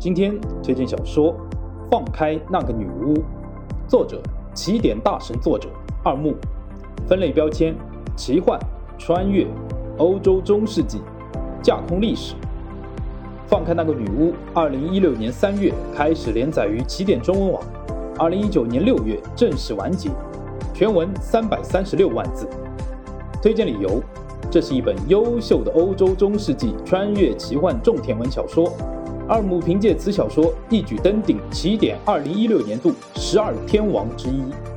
今天推荐小说《放开那个女巫》，作者起点大神作者二木，分类标签奇幻、穿越、欧洲中世纪、架空历史。《放开那个女巫》二零一六年三月开始连载于起点中文网，二零一九年六月正式完结，全文三百三十六万字。推荐理由：这是一本优秀的欧洲中世纪穿越奇幻种田文小说。二木凭借此小说一举登顶起点二零一六年度十二天王之一。